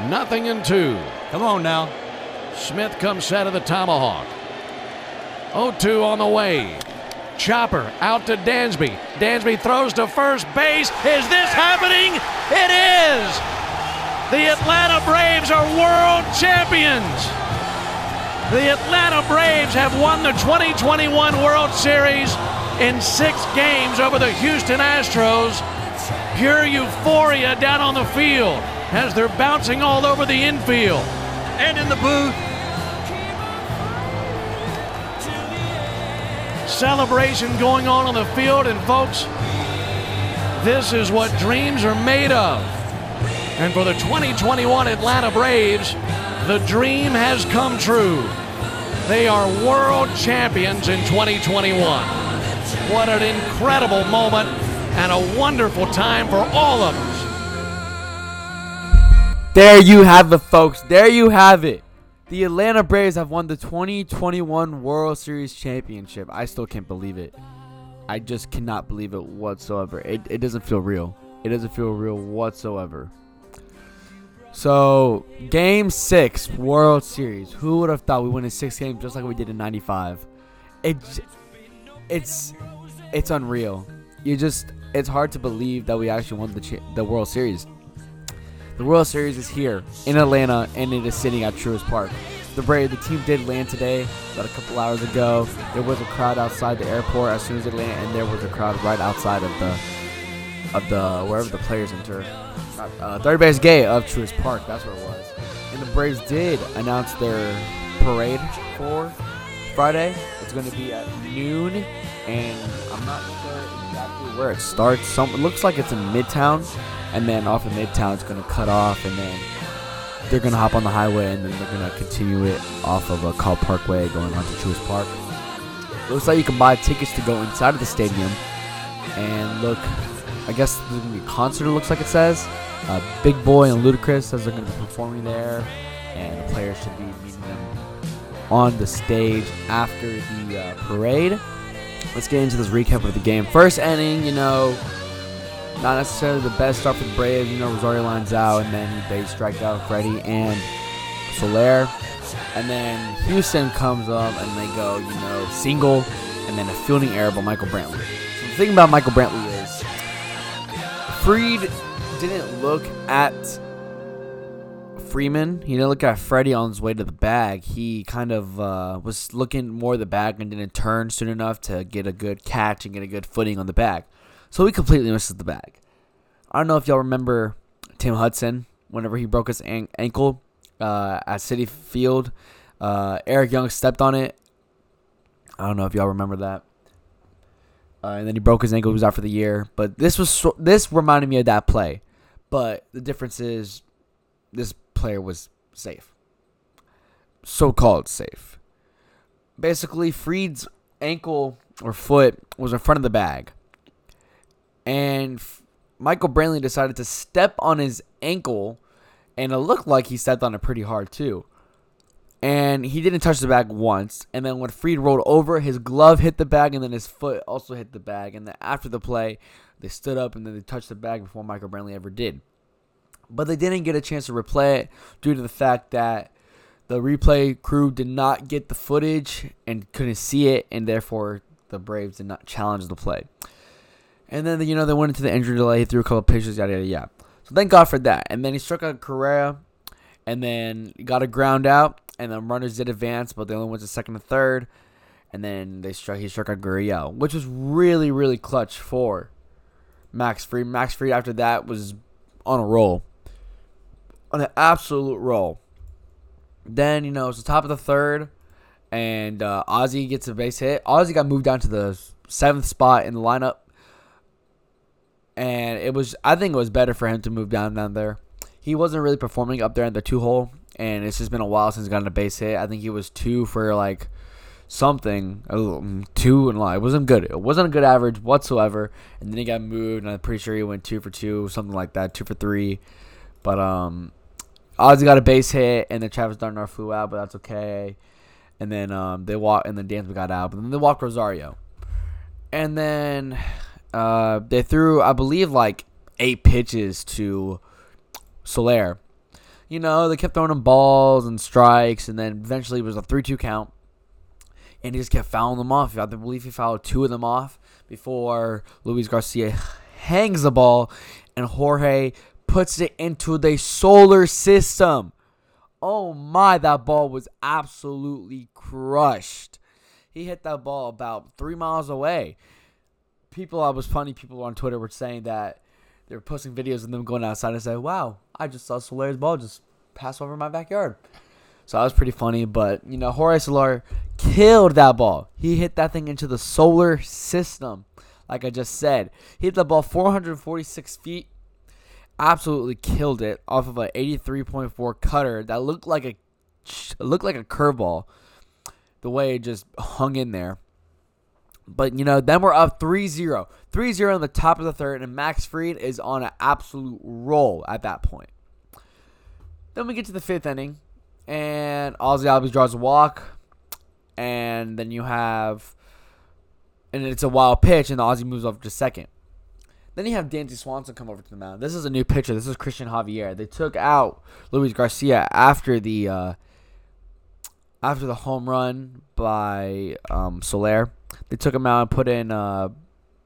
Nothing in two. Come on now. Smith comes set of the tomahawk. 0-2 on the way. Chopper out to Dansby. Dansby throws to first base. Is this happening? It is! The Atlanta Braves are world champions! The Atlanta Braves have won the 2021 World Series in six games over the Houston Astros. Pure euphoria down on the field as they're bouncing all over the infield. And in the booth. Celebration going on on the field, and folks, this is what dreams are made of. And for the 2021 Atlanta Braves, the dream has come true. They are world champions in 2021. What an incredible moment and a wonderful time for all of us. There you have it, folks. There you have it. The Atlanta Braves have won the 2021 World Series championship. I still can't believe it. I just cannot believe it whatsoever. It, it doesn't feel real. It doesn't feel real whatsoever. So, game six, World Series. Who would have thought we win in six games just like we did in '95? It, it's, it's unreal. You just, it's hard to believe that we actually won the the World Series. The World Series is here in Atlanta, and it is sitting at Truist Park. The Brave, the team did land today, about a couple hours ago. There was a crowd outside the airport as soon as it landed, and there was a crowd right outside of the, of the wherever the players enter. Uh, third base gate of Truist Park. That's where it was. And the Braves did announce their parade for Friday. It's going to be at noon, and I'm not sure exactly where it starts. Some it looks like it's in Midtown, and then off of Midtown, it's going to cut off, and then they're going to hop on the highway, and then they're going to continue it off of a Call Parkway going on to Truist Park. Looks like you can buy tickets to go inside of the stadium, and look, I guess there's going to be a concert. It looks like it says. Uh, Big Boi and Ludacris says they're going to be performing there, and the players should be meeting them on the stage after the uh, parade. Let's get into this recap of the game. First inning, you know, not necessarily the best start for the Braves. You know, Rosario lines out, and then they strike out Freddie and Soler. And then Houston comes up, and they go, you know, single, and then a fielding error by Michael Brantley. So the thing about Michael Brantley is, Fried didn't look at Freeman. He didn't look at Freddie on his way to the bag. He kind of uh, was looking more at the bag and didn't turn soon enough to get a good catch and get a good footing on the bag. So he completely misses the bag. I don't know if y'all remember Tim Hudson whenever he broke his an- ankle uh, at Citi Field. Uh, Eric Young stepped on it. I don't know if y'all remember that. Uh, and then he broke his ankle. He was out for the year. But this was so, this reminded me of that play. But the difference is this player was safe. So called safe. Basically, Fried's ankle or foot was in front of the bag. And Michael Brantley decided to step on his ankle. And it looked like he stepped on it pretty hard, too. And he didn't touch the bag once. And then when Fried rolled over, his glove hit the bag, and then his foot also hit the bag. And then after the play, they stood up and then they touched the bag before Michael Brantley ever did. But they didn't get a chance to replay it due to the fact that the replay crew did not get the footage and couldn't see it, and therefore the Braves did not challenge the play. And then you know they went into the injury delay, he threw a couple pitches, yada yada yada. So thank God for that. And then he struck out Correa, and then got a ground out, and the runners did advance, but they only went to second and third. And then they struck he struck out Gurriel, which was really really clutch for Max Fried. Max Fried after that was on a roll, on an absolute roll. Then you know it's the top of the third, and uh, Ozzy gets a base hit. Ozzy got moved down to the seventh spot in the lineup, and it was I think it was better for him to move down down there. He wasn't really performing up there in the two hole, and it's just been a while since he got a base hit. I think he was two for like something two and like it wasn't good. It wasn't a good average whatsoever. And then he got moved, and I'm pretty sure he went two for two, something like that, two for three. But um, Ozzy got a base hit, and then Travis d'Arnaud flew out, but that's okay. And then um, they walked, and then Dansby got out, but then they walked Rosario, and then uh, they threw, I believe, like eight pitches to Soler. You you know, they kept throwing him balls and strikes, and then eventually it was a 3 2 count. And he just kept fouling them off. I believe he fouled two of them off before Luis Garcia hangs the ball and Jorge puts it into the solar system. Oh my, that ball was absolutely crushed. He hit that ball about three miles away. People, I was funny. People on Twitter were saying that they were posting videos of them going outside and say, "Wow, I just saw Soler's ball just pass over my backyard." So that was pretty funny. But you know, Jorge Soler killed that ball. He hit that thing into the solar system, like I just said. He hit the ball 446 feet. Absolutely killed it off of an 83.4 cutter that looked like a looked like a curveball. The way it just hung in there. But, you know, then we're up 3 0. 3 0 in the top of the third, and Max Fried is on an absolute roll at that point. Then we get to the fifth inning, and Ozzy Albies draws a walk, and then you have, and it's a wild pitch, and the Ozzy moves over to second. Then you have Dansby Swanson come over to the mound. This is a new pitcher. This is Christian Javier. They took out Luis Garcia after the uh, after the home run by um, Soler. They took him out and put in uh,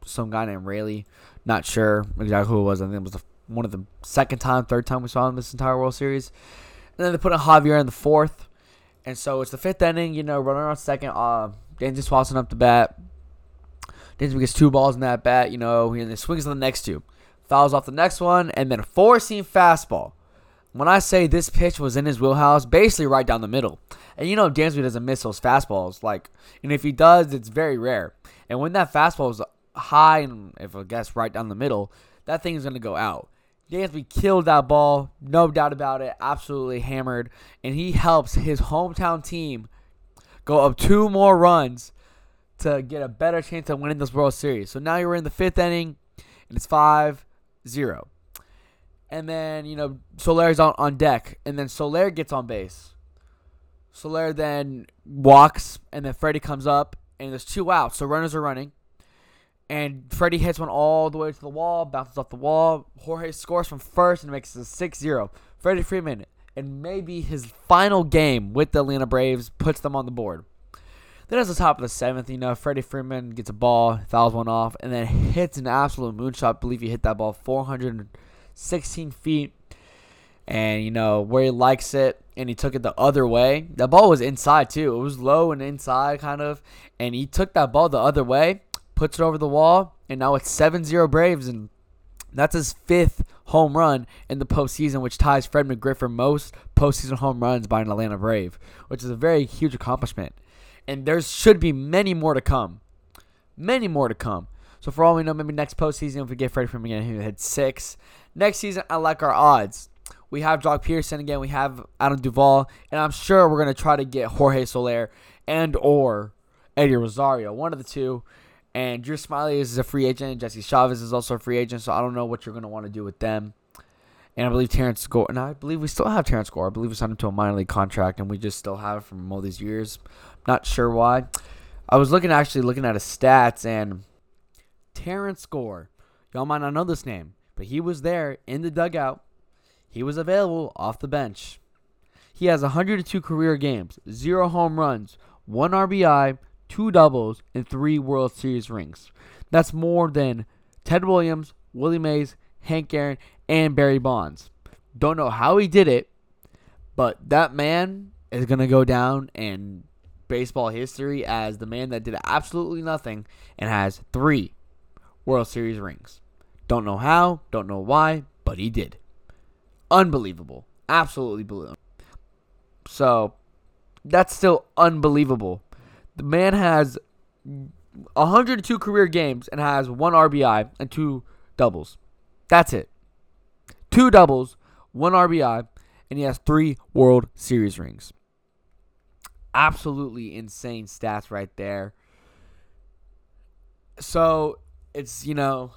some guy named Raley. Not sure exactly who it was. I think it was the, one of the second time, third time we saw him this entire World Series. And then they put in Javier in the fourth. And so it's the fifth inning, you know, runner on second. Uh, Dansby Swanson up the bat. Dansby gets two balls in that bat, you know, and swings on the next two. Fouls off the next one, and then a four seam fastball. When I say this pitch was in his wheelhouse, basically right down the middle. And you know Dansby doesn't miss those fastballs. Like, and if he does, it's very rare. And when that fastball is high and if I guess right down the middle, that thing is gonna go out. Dansby killed that ball, no doubt about it. Absolutely hammered, and he helps his hometown team go up two more runs to get a better chance of winning this World Series. So now you're in the fifth inning, and it's 5 0. And then, you know, Soler's on, on deck, and then Soler gets on base. Soler then walks, and then Freddie comes up, and there's two outs, so runners are running. And Freddie hits one all the way to the wall, bounces off the wall. Jorge scores from first and makes it 6 0. Freddie Freeman, and maybe his final game with the Atlanta Braves, puts them on the board. Then at the top of the seventh, you know, Freddie Freeman gets a ball, fouls one off, and then hits an absolute moonshot. I believe he hit that ball 416 feet. And, you know, where he likes it, and he took it the other way. That ball was inside, too. It was low and inside, kind of. And he took that ball the other way, puts it over the wall, and now it's 7 0 Braves. And that's his fifth home run in the postseason, which ties Fred McGriff for most postseason home runs by an Atlanta Brave, which is a very huge accomplishment and there should be many more to come. Many more to come. So for all we know, maybe next postseason, if we get Freddie Freeman again, he hit six. Next season, I like our odds. We have Joc Pederson again. We have Adam Duvall, and I'm sure we're gonna try to get Jorge Soler and or Eddie Rosario, one of the two. And Drew Smyly is a free agent. And Jesse Chavez is also a free agent. So I don't know what you're gonna want to do with them. And I believe Terrence Gore, and I believe we still have Terrence Gore. I believe we signed him to a minor league contract, and we just still have from all these years. Not sure why. I was looking actually looking at his stats, and Terrence Gore, y'all might not know this name, but he was there in the dugout. He was available off the bench. He has 102 career games, zero home runs, one RBI, two doubles, and three World Series rings. That's more than Ted Williams, Willie Mays, Hank Aaron, and Barry Bonds. Don't know how he did it, but that man is going to go down in baseball history as the man that did absolutely nothing and has three World Series rings. Don't know how, don't know why, but he did. Unbelievable. Absolutely believable. So, that's still unbelievable. The man has 102 career games and has one RBI and two doubles. That's it. Two doubles, one RBI, and he has three World Series rings. Absolutely insane stats right there. So it's, you know,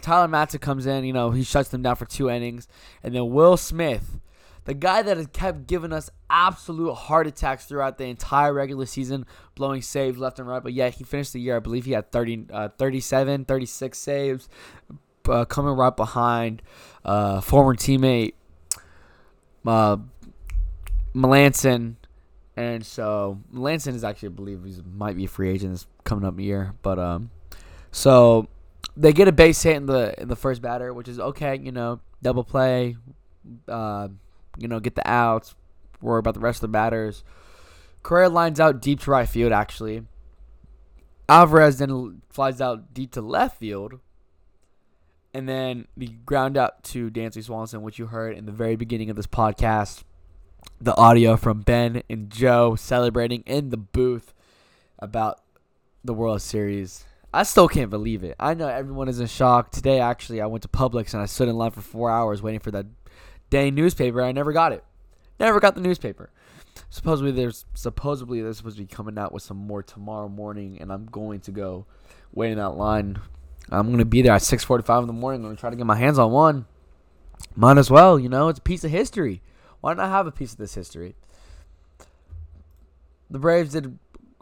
Tyler Matzek comes in, you know, he shuts them down for two innings. And then Will Smith, the guy that has kept giving us absolute heart attacks throughout the entire regular season, blowing saves left and right. But yet he finished the year, I believe he had 30, uh, 37, 36 saves, uh, coming right behind uh, former teammate uh, Melancon, and so Melancon is actually, I believe, he might be a free agent this coming up year. But um, so they get a base hit in the in the first batter, which is okay. You know, double play. Uh, you know, get the outs. Worry about the rest of the batters. Correa lines out deep to right field. Actually, Alvarez then flies out deep to left field. And then the ground out to Dansby Swanson, which you heard in the very beginning of this podcast. The audio from Ben and Joe celebrating in the booth about the World Series. I still can't believe it. I know everyone is in shock. Today, actually, I went to Publix and I stood in line for four hours waiting for that dang newspaper. I never got it. Never got the newspaper. Supposedly, there's supposedly they're supposed to be coming out with some more tomorrow morning, and I'm going to go wait in that line. I'm gonna be there at 6:45 in the morning. I'm gonna try to get my hands on one. Might as well, you know. It's a piece of history. Why not have a piece of this history? The Braves did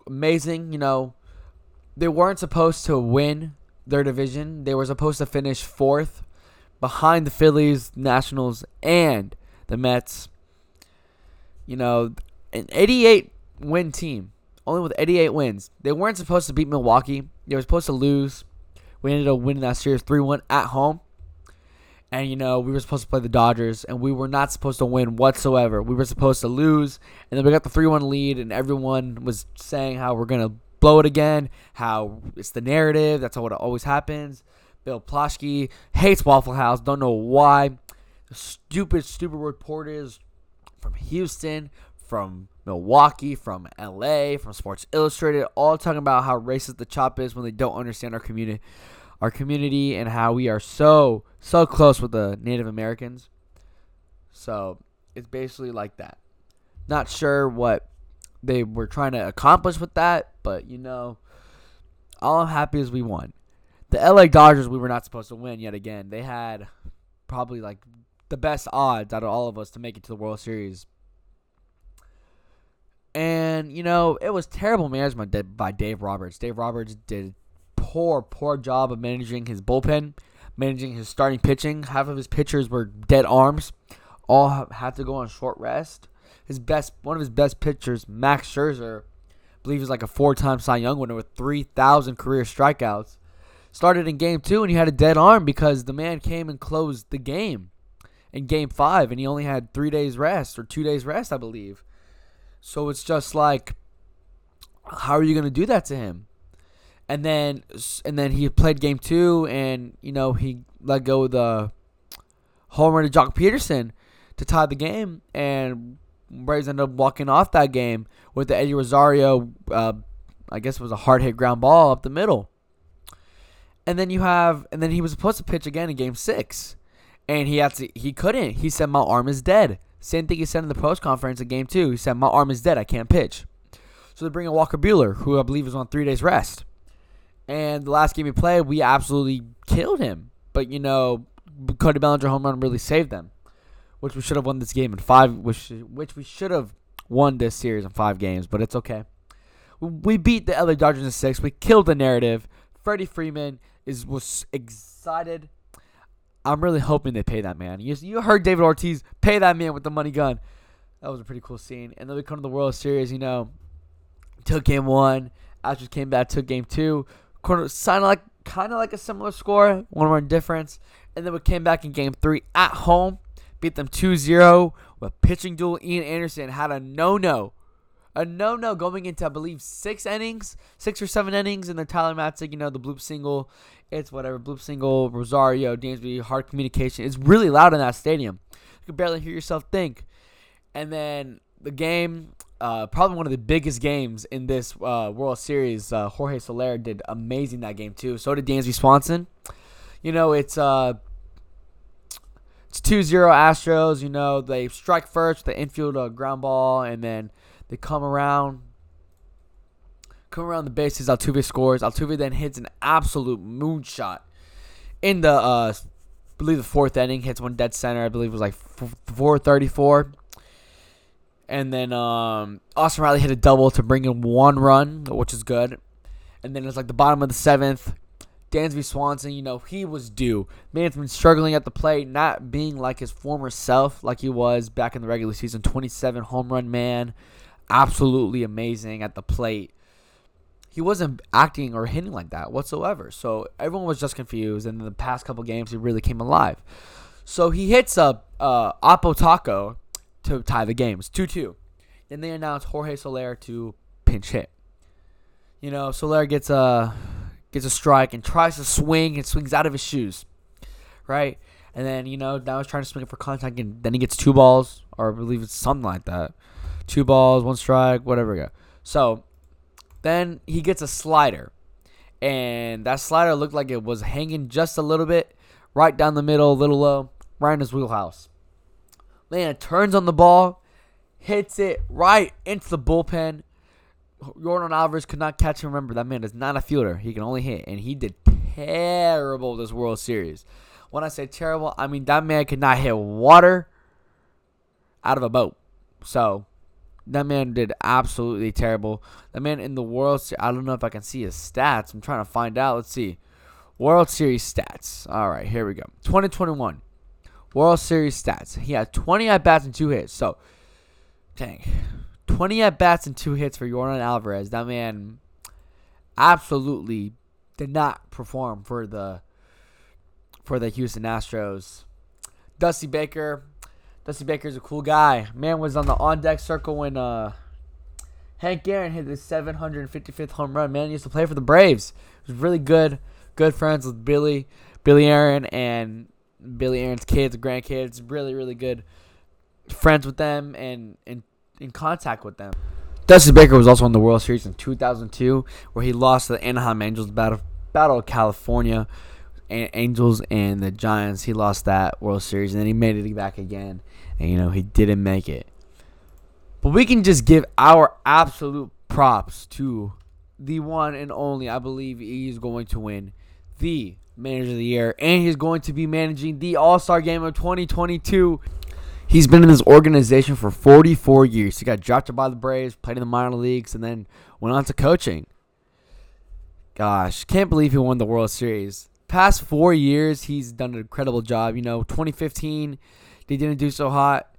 amazing. You know, they weren't supposed to win their division. They were supposed to finish fourth behind the Phillies, Nationals, and the Mets. You know, an 88 win team, only with 88 wins. They weren't supposed to beat Milwaukee. They were supposed to lose. We ended up winning that series 3 1 at home. And, you know, we were supposed to play the Dodgers, and we were not supposed to win whatsoever. We were supposed to lose, and then we got the 3 1 lead, and everyone was saying how we're going to blow it again, how it's the narrative, that's how it always happens. Bill Plaschke hates Waffle House, don't know why. Stupid, stupid reporters from Houston, from Milwaukee, from LA, from Sports Illustrated, all talking about how racist the chop is when they don't understand our community our community and how we are so so close with the Native Americans. So it's basically like that. Not sure what they were trying to accomplish with that, but you know, all I'm happy is we won. The LA Dodgers we were not supposed to win yet again. They had probably like the best odds out of all of us to make it to the World Series. And you know, it was terrible management by Dave Roberts. Dave Roberts did poor, poor job of managing his bullpen, managing his starting pitching. Half of his pitchers were dead arms. All had to go on short rest. His best, one of his best pitchers, Max Scherzer, believe he's like a four-time Cy Young winner with 3,000 career strikeouts. Started in game two and he had a dead arm because the man came and closed the game in game five and he only had three days rest or two days rest, I believe. So it's just like, how are you going to do that to him? and then and then he played game two, and you know he let go the homer to Joc Pederson to tie the game, and Braves ended up walking off that game with the Eddie Rosario. Uh, I guess it was a hard hit ground ball up the middle. And then you have, and then he was supposed to pitch again in Game Six, and he had to, he couldn't. He said my arm is dead. Same thing he said in the post conference in Game Two. He said my arm is dead. I can't pitch. So they bring in Walker Buehler, who I believe is on three days rest. And the last game he played, we absolutely killed him. But you know, Cody Bellinger home run really saved them, which we should have won this game in five. Which which we should have won this series in five games. But it's okay. We beat the LA Dodgers in six. We killed the narrative. Freddie Freeman is was excited. I'm really hoping they pay that man. You, you heard David Ortiz pay that man with the money gun. That was a pretty cool scene. And then we come to the World Series. You know, took game one. Astros came back, took game two sounded like kind of like a similar score, one more difference. And then we came back in game three at home, beat them 2 0 with pitching duel. Ian Anderson had a no no. A no no going into, I believe, six innings, six or seven innings. And then Tyler Matzek, you know, the bloop single. It's whatever. Bloop single, Rosario, Dansby, hard communication. It's really loud in that stadium. You can barely hear yourself think. And then the game, uh, probably one of the biggest games in this uh, World Series. Uh, Jorge Soler did amazing that game too. So did Dansby Swanson. You know, it's it's 2-0 Astros. You know, they strike first, the infield a ground ball, and then they come around, come around the bases. Altuve scores. Altuve then hits an absolute moonshot in the, uh, I believe the fourth inning. Hits one dead center. I believe it was like 434. And then um, Austin Riley hit a double to bring in one run, which is good. And then it's like the bottom of the seventh. Dansby Swanson, you know, he was due. Man's been struggling at the plate, not being like his former self, like he was back in the regular season. 27 home run man, absolutely amazing at the plate. He wasn't acting or hitting like that whatsoever. So everyone was just confused. And in the past couple games, he really came alive. So he hits a uh, Oppo Taco to tie the games, 2 2. Then they announce Jorge Soler to pinch hit. You know, Soler gets a gets a strike and tries to swing and swings out of his shoes, right? And then you know now he's trying to swing it for contact, and then he gets two balls, or I believe it's something like that, two balls, one strike, whatever. Go. So then he gets a slider, and that slider looked like it was hanging just a little bit, right down the middle, a little low, right in his wheelhouse. Man turns on the ball, hits it right into the bullpen Yordan Alvarez could not catch him. Remember, that man is not a fielder. He can only hit, and he did terrible this World Series. When I say terrible, I mean that man could not hit water out of a boat. So that man did absolutely terrible. That man in the World Series, I don't know if I can see his stats. I'm trying to find out. Let's see. World Series stats. All right, here we go. 2021 World Series stats. He had 20 at bats and two hits. So, dang. 20 at bats and two hits for Yordan Alvarez. That man absolutely did not perform for the for the Houston Astros. Dusty Baker, Dusty Baker's a cool guy. Man was on the on deck circle when uh, Hank Aaron hit his 755th home run. Man used to play for the Braves. He was really good, good friends with Billy, Billye Aaron, and Billye Aaron's kids, grandkids. Really, really good friends with them, and and in contact with them. Dusty Baker was also in the World Series in 2002, where he lost to the Anaheim Angels battle battle of California. Angels and the Giants. He lost that World Series, and then he made it back again. And you know he didn't make it. But we can just give our absolute props to the one and only. I believe he's going to win the Manager of the Year, and he's going to be managing the All Star Game of 2022. He's been in this organization for 44 years. He got drafted by the Braves, played in the minor leagues, and then went on to coaching. Gosh, can't believe he won the World Series. Past four years, he's done an incredible job. You know, 2015, they didn't do so hot.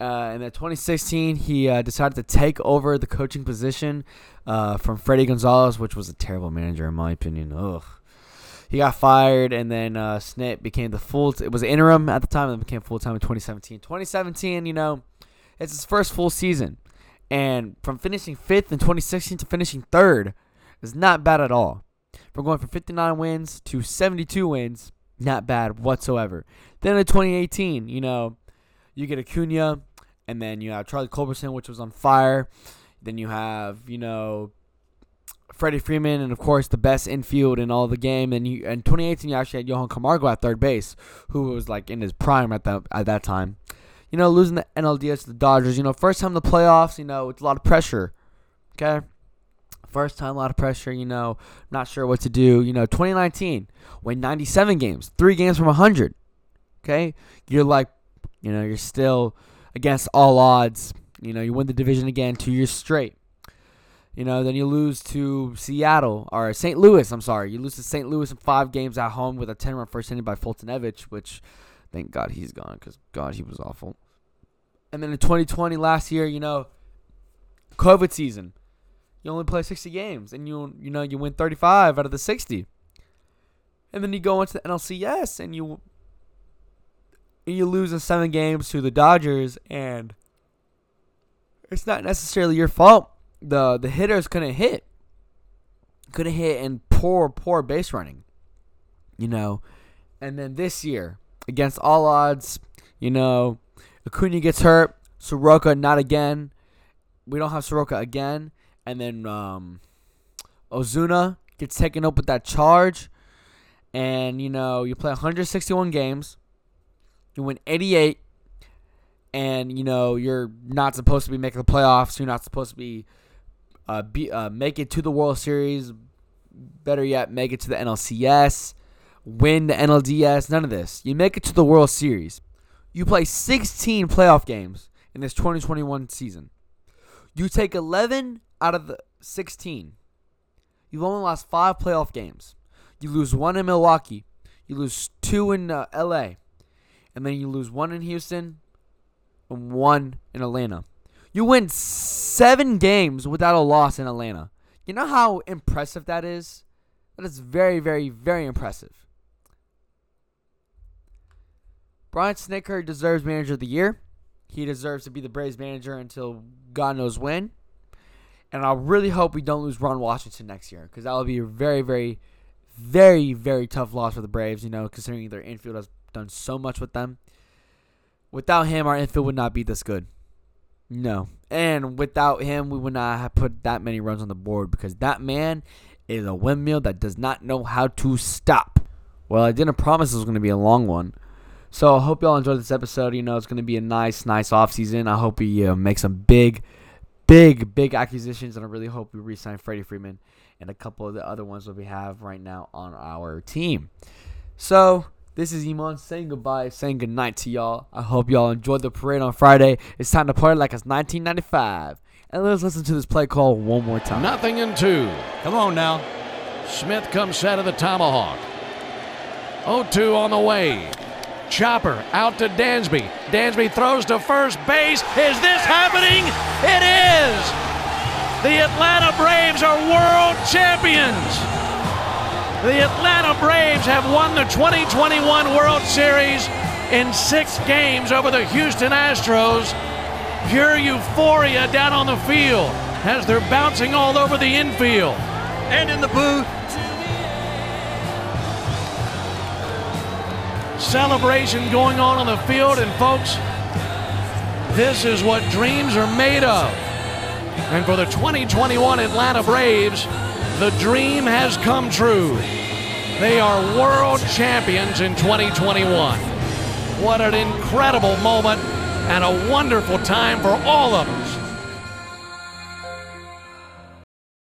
Uh, and then 2016, he uh, decided to take over the coaching position uh, from Fredi Gonzalez, which was a terrible manager in my opinion. Ugh he got fired, and then uh, Snit became the full. T- it was interim at the time, and became full time in 2017. 2017, you know, it's his first full season, and from finishing fifth in 2016 to finishing third is not bad at all. From going from 59 wins to 72 wins, not bad whatsoever. Then in 2018, you know, you get Acuna, and then you have Charlie Culberson, which was on fire. Then you have, you know, Freddie Freeman, and of course the best infield in all the game. And you, in 2018, you actually had Johan Camargo at third base, who was like in his prime at that at that time. You know, losing the NLDS to the Dodgers. You know, first time in the playoffs. You know, it's a lot of pressure. Okay, first time, a lot of pressure. You know, not sure what to do. You know, 2019, win 97 games, three games from 100. Okay, you're like, you know, you're still against all odds. You know, you win the division again two years straight. You know, then you lose to Seattle or St. Louis. I'm sorry, you lose to St. Louis in five games at home with a 10-run first inning by Foltynewicz, which thank God he's gone because God he was awful. And then in 2020, last year, you know, COVID season, you only play 60 games, and you you know you win 35 out of the 60. And then you go into the NLCS and you you lose in seven games to the Dodgers, and it's not necessarily your fault the the hitters couldn't hit, couldn't hit, and poor poor base running. You know, and then this year against all odds, you know, Acuna gets hurt, Soroka not again. We don't have Soroka again, and then um, Ozuna gets taken up with that charge, and you know you play 161 games, you win 88, and you know you're not supposed to be making the playoffs. You're not supposed to be uh, be, uh, make it to the World Series. Better yet, make it to the NLCS, win the NLDS. None of this. You make it to the World Series. You play 16 playoff games in this 2021 season. You take 11 out of the 16. You've only lost five playoff games. You lose one in Milwaukee. You lose two in uh, L.A. And then you lose one in Houston and one in Atlanta. You win seven games without a loss in Atlanta. You know how impressive that is? That is very, very, very impressive. Brian Snitker deserves manager of the year. He deserves to be the Braves manager until God knows when. And I really hope we don't lose Ron Washington next year because that would be a very, very, very, very tough loss for the Braves, you know, considering their infield has done so much with them. Without him, our infield would not be this good. No. And without him, we would not have put that many runs on the board because that man is a windmill that does not know how to stop. Well, I didn't promise this was going to be a long one. So I hope y'all enjoyed this episode. You know, it's going to be a nice, nice off season. I hope we uh, make some big, big, big acquisitions, and I really hope we re-sign Freddie Freeman and a couple of the other ones that we have right now on our team. So this is Iman saying goodbye, saying goodnight to y'all. I hope y'all enjoyed the parade on Friday. It's time to party like it's 1995. And let's listen to this play call one more time. Nothing in two. Come on now. Smith comes set of the tomahawk. 0-2 on the way. Chopper out to Dansby. Dansby throws to first base. Is this happening? It is! The Atlanta Braves are world champions! The Atlanta Braves have won the 2021 World Series in six games over the Houston Astros. Pure euphoria down on the field as they're bouncing all over the infield. And in the booth. celebration going on on the field, and folks, this is what dreams are made of. And for the 2021 Atlanta Braves, the dream has come true. They are world champions in 2021. What an incredible moment and a wonderful time for all of us.